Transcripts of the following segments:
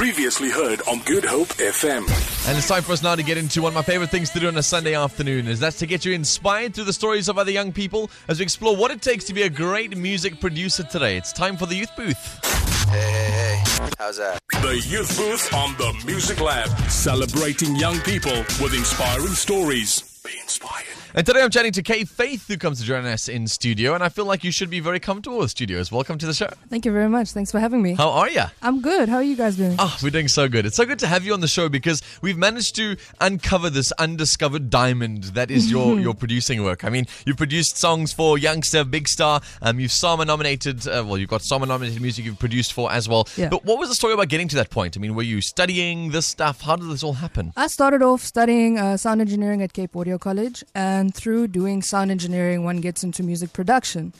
Previously heard on Good Hope FM. And it's time for us now to get into one of my favorite things to do on a Sunday afternoon is that's to get you inspired through the stories of other young people as we explore what it takes to be a great music producer today. It's time for the Youth Booth. Hey, hey, hey. How's that? The Youth Booth on the Music Lab. Celebrating young people with inspiring stories. Be inspired. And today I'm chatting to Kay Faith who comes to join us in studio and I feel like you should be very comfortable with studios. Welcome to the show. Thank you very much. Thanks for having me. How are you? I'm good. How are you guys doing? Oh, we're doing so good. It's so good to have you on the show because we've managed to uncover this undiscovered diamond that is your, your producing work. I mean, you've produced songs for Youngster, Big Star. Um, you've Sama nominated. Uh, well, you've got Sama nominated music you've produced for as well. Yeah. But what was the story about getting to that point? I mean, were you studying this stuff? How did this all happen? I started off studying uh, sound engineering at Cape Audio College, and through doing sound engineering, one gets into music production.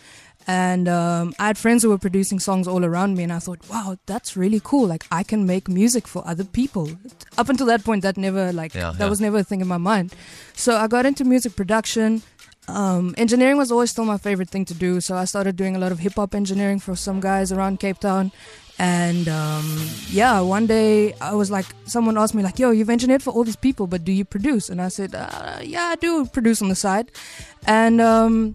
And um, I had friends who were producing songs all around me, and I thought, wow, that's really cool. Like, I can make music for other people. Up until that point, that never, like, Yeah, that yeah. was never a thing in my mind. So I got into music production. Um, engineering was always still my favorite thing to do, so I started doing a lot of hip hop engineering for some guys around Cape Town. And um, yeah, one day I was like, someone asked me like, "Yo, you've engineered for all these people, but do you produce?" And I said, uh, "Yeah, I do produce on the side." And um,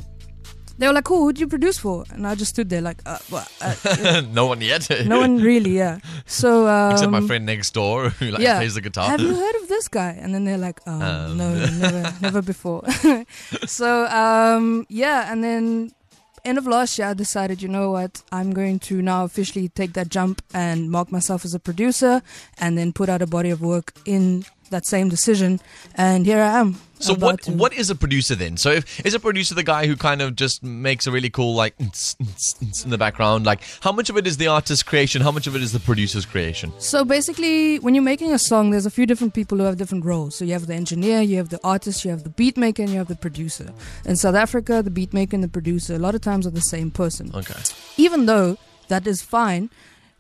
they were like, "Cool, who'd you produce for?" And I just stood there like, uh, well, uh, no one yet. "No one really, yeah." So um, Except my friend next door who like yeah. plays the guitar. Have you heard of this guy? And then they're like, oh, Um. no, never, never before. so, um, yeah, and then end of last year, I decided, you know what, I'm going to now officially take that jump and mark myself as a producer and then put out a body of work in that same decision. And here I am. So what to- what is a producer then? So if is a producer the guy who kind of just makes a really cool like in the background? Like how much of it is the artist's creation? How much of it is the producer's creation? So basically, when you're making a song, there's a few different people who have different roles. So you have the engineer, you have the artist, you have the beat maker, and you have the producer. In South Africa, the beat maker and the producer a lot of times are the same person. Okay. Even though that is fine,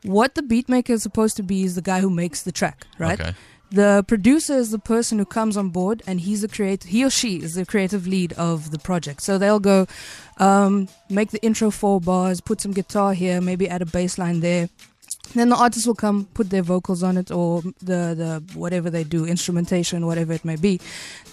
what the beat maker is supposed to be is the guy who makes the track, right? Okay. The producer is the person who comes on board, and he's the creative. He or she is the creative lead of the project. So they'll go, um, make the intro four bars, put some guitar here, maybe add a bass line there. Then the artist will come, put their vocals on it, or the the whatever they do, instrumentation, whatever it may be.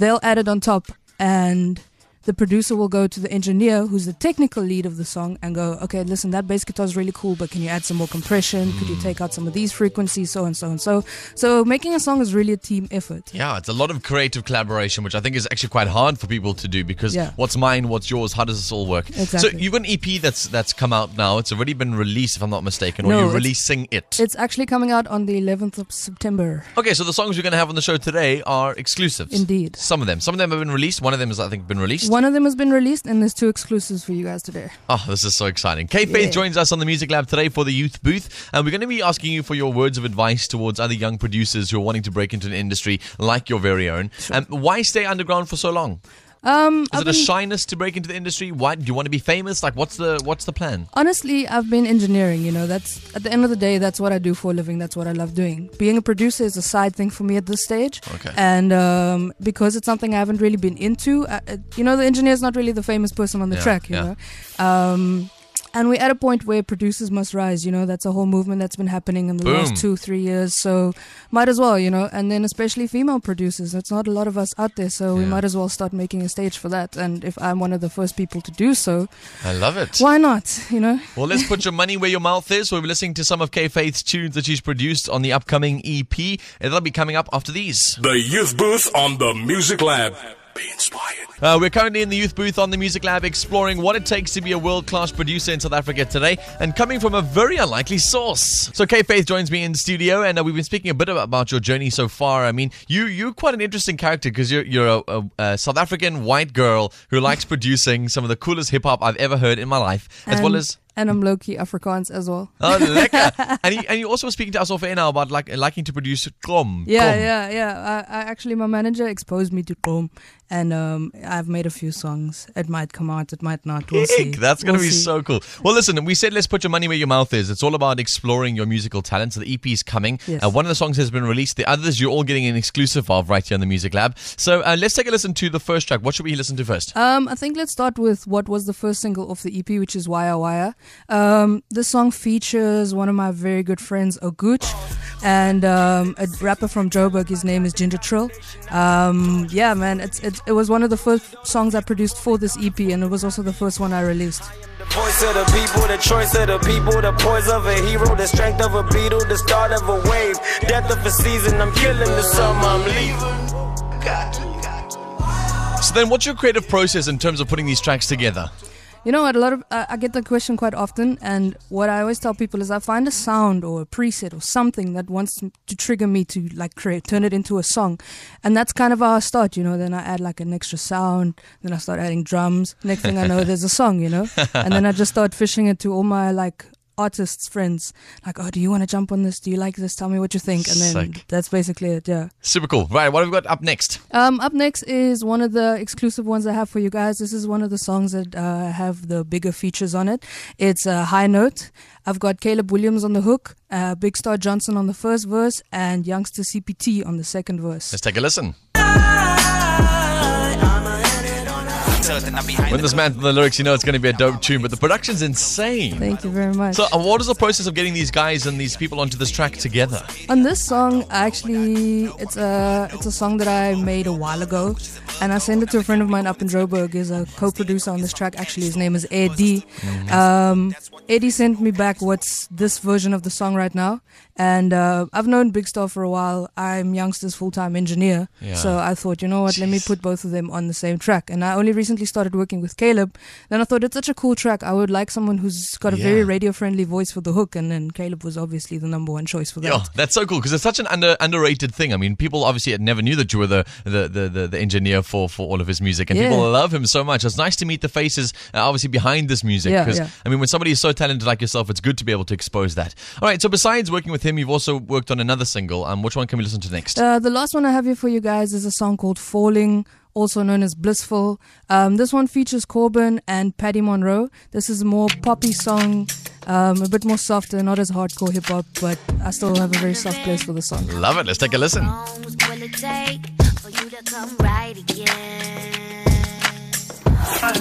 They'll add it on top, and the producer will go to the engineer, who's the technical lead of the song, and go, okay, listen, that bass guitar is really cool, but can you add some more compression? Could you take out some of these frequencies, so and so and so? So making a song is really a team effort. Yeah, it's a lot of creative collaboration, which I think is actually quite hard for people to do because Yeah. what's mine, what's yours, how does this all work? Exactly. So you've got an EP that's that's come out now. It's already been released, if I'm not mistaken, or No, you're releasing it. It's actually coming out on the 11th of September. Okay, so the songs we're going to have on the show today are exclusives. Indeed. Some of them. Some of them have been released. One of them has, I think, been released. One of them has been released, and there's two exclusives for you guys today. Oh, this is so exciting. Kay Faith Yeah. joins us on the Music Lab today for the Youth Booth, and we're going to be asking you for your words of advice towards other young producers who are wanting to break into an industry like your very own. Um, why stay underground for so long? Um, Is I've it a been- shyness to break into the industry? Why do you want to be famous? Like, what's the what's the plan? Honestly, I've been engineering, you know, that's at the end of the day, that's what I do for a living. That's what I love doing. Being a producer is a side thing for me at this stage. Okay. And um, because it's something I haven't really been into, uh, uh, you know, the engineer's not really the famous person on the Yeah, track, you yeah. know. Um, and we're at a point where producers must rise, you know, that's a whole movement that's been happening in the Boom. last two, three years. So might as well, you know, and then especially female producers. There's not a lot of us out there, so we might as well start making a stage for that. And if I'm one of the first people to do so, I love it. why not, you know? Well, let's put your money where your mouth is. We'll be listening to some of Kay Faith's tunes that she's produced on the upcoming EP, and that'll be coming up after these. The Youth Booth on the Music Lab. Be inspired. Uh, we're currently in the youth booth on the Music Lab exploring what it takes to be a world class producer in South Africa today and coming from a very unlikely source. So, Kay Faith joins me in the studio, and uh, we've been speaking a bit about, about your journey so far. I mean, you, you're quite an interesting character because you're, you're a, a, a South African white girl who likes producing some of the coolest hip hop I've ever heard in my life, as well as. And I'm low key Afrikaans as well. Oh, lekker. and, you, and you also were speaking to us off air now about like liking to produce Gqom. Yeah, yeah, yeah. I, I actually, my manager exposed me to Gqom, and um, I've made a few songs. It might come out, it might not. We'll see. That's going to We'll be see. so cool. Well, listen, we said let's put your money where your mouth is. It's all about exploring your musical talent. So the EP is coming. Yes. Uh, one of the songs has been released. The others you're all getting an exclusive of right here in the Music Lab. So uh, let's take a listen to the first track. What should we listen to first? Um, I think let's start with what was the first single of the EP, which is Wire Wire. Um, this song features one of my very good friends, Oguch. and um, a rapper from Joburg. His name is Ginger Trill. Um, yeah, man, it's, it's, it was one of the first songs I produced for this EP, and it was also the first one I released. The voice of the people, the choice of the people, the poise of a hero, the strength of a beetle, the start of a wave, death of a season. I'm killing the summer, I'm leaving. So then, what's your creative process in terms of putting these tracks together? You know what? A lot of uh, I get that question quite often, and what I always tell people is I find a sound or a preset or something that wants to trigger me to like create, turn it into a song, and that's kind of how I start. You know, then I add like an extra sound, then I start adding drums. Next thing I know, there's a song. You know, and then I just start fishing it to all my like artists friends like oh do you want to jump on this do you like this tell me what you think and then Sick. that's basically it yeah Super cool. Right, what have we got up next? um, up next is one of the exclusive ones I have for you guys. This is one of the songs that uh, have the bigger features on it. It's a high note. I've got Caleb Williams on the hook, uh, Big Star Johnson on the first verse, and Youngster CPT on the second verse. Let's take a listen. When this man from the lyrics, you know it's going to be a dope tune, but the production's insane. Thank you very much. So, uh, what is the process of getting these guys and these people onto this track together? On this song, actually, it's a it's a song that I made a while ago, and I sent it to a friend of mine up in Joburg. He's a co-producer on this track. Actually, his name is Eddie. Um, Eddie sent me back what's this version of the song right now, and uh, I've known Big Star for a while. I'm Youngster's full-time engineer, Yeah. so I thought, you know what, let me put both of them on the same track. And I only recently started working with Caleb. Then I thought it's such a cool track. I would like someone who's got a very radio-friendly voice for the hook, and then Caleb was obviously the number one choice for that. Yo, that's so cool because it's such an under, underrated thing. I mean, people obviously never knew that you were the the, the, the, the engineer for, for all of his music, and Yeah. people love him so much. It's nice to meet the faces, uh, obviously behind this music. Yeah, Because yeah. I mean, when somebody is so talented like yourself, it's good to be able to expose that. All right. So besides working with him, you've also worked on another single. Um, which one can we listen to next? Uh, the last one I have here for you guys is a song called Falling, also known as Blissful. Um, this one features Corbin and Paddy Monroe. This is a more poppy song, um, a bit more softer, not as hardcore hip hop, but I still have a very soft place for the song. Love it. Let's take a listen.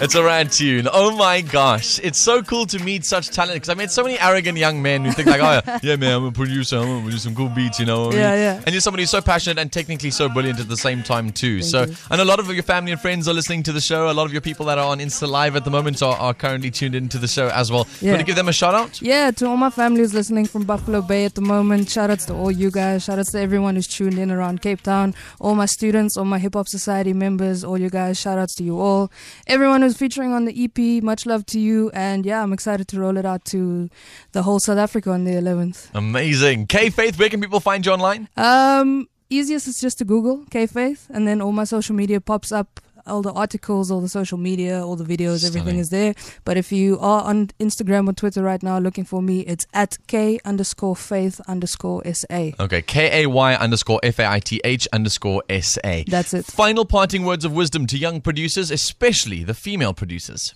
It's a rad tune. Oh my gosh. It's so cool to meet such talent because I met so many arrogant young men who think like, oh yeah man, I'm a producer, I'm gonna do some cool beats, you know. Yeah, yeah. And you're somebody who's so passionate and technically so brilliant at the same time too. so you. Know a lot of your family and friends are listening to the show. A lot of your people that are on Insta Live at the moment are, are currently tuned into the show as well. You Yeah. want to give them a shout out? Yeah, to all my family who's listening from Buffalo Bay at the moment, shout outs to all you guys, shout outs to everyone who's tuned in around Cape Town, all my students, all my Hip Hop Society members, all you guys, shout outs to you all. Everyone who's featuring on the EP, much love to you, and yeah, I'm excited to roll it out to the whole South Africa on the 11th. Amazing. Kay Faith, where can people find you online? Um, easiest is just to Google Kay Faith, and then all my social media pops up. All the articles, all the social media, all the videos, Stunning. everything is there. But if you are on Instagram or Twitter right now looking for me, it's at K underscore faith underscore SA. Okay, K A Y underscore F A I T H underscore S A. That's it. Final parting words of wisdom to young producers, especially the female producers.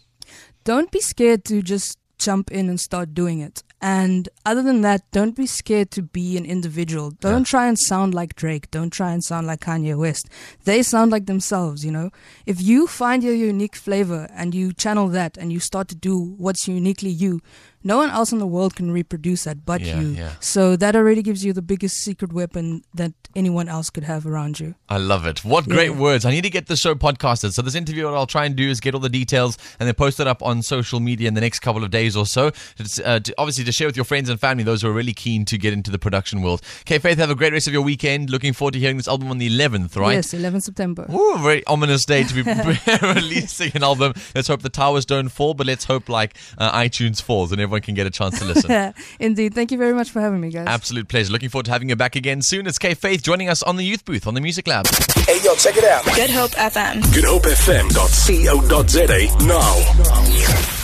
Don't be scared to just jump in and start doing it. And other than that, don't be scared to be an individual. Don't try and sound like Drake. Don't try and sound like Kanye West. They sound like themselves, you know? If you find your unique flavor and you channel that and you start to do what's uniquely you, no one else in the world can reproduce that but Yeah, you. yeah. So that already gives you the biggest secret weapon that anyone else could have around you. I love it. What great Yeah. words. I need to get the show podcasted. So this interview, what I'll try and do is get all the details and then post it up on social media in the next couple of days or so. It's, uh, to, obviously to share with your friends and family, those who are really keen to get into the production world. Okay, Faith, have a great rest of your weekend. Looking forward to hearing this album on the 11th, right? Yes, 11 September. Ooh, very ominous day to be releasing an album. Let's hope the towers don't fall, but let's hope like uh, iTunes falls and everyone can get a chance to listen. Indeed. Thank you very much for having me, guys. Absolute pleasure. Looking forward to having you back again soon. It's Kay Faith joining us on the Youth Booth on the Music Lab. Hey, yo, check it out. Good Hope FM. GoodHopeFM.co.za now.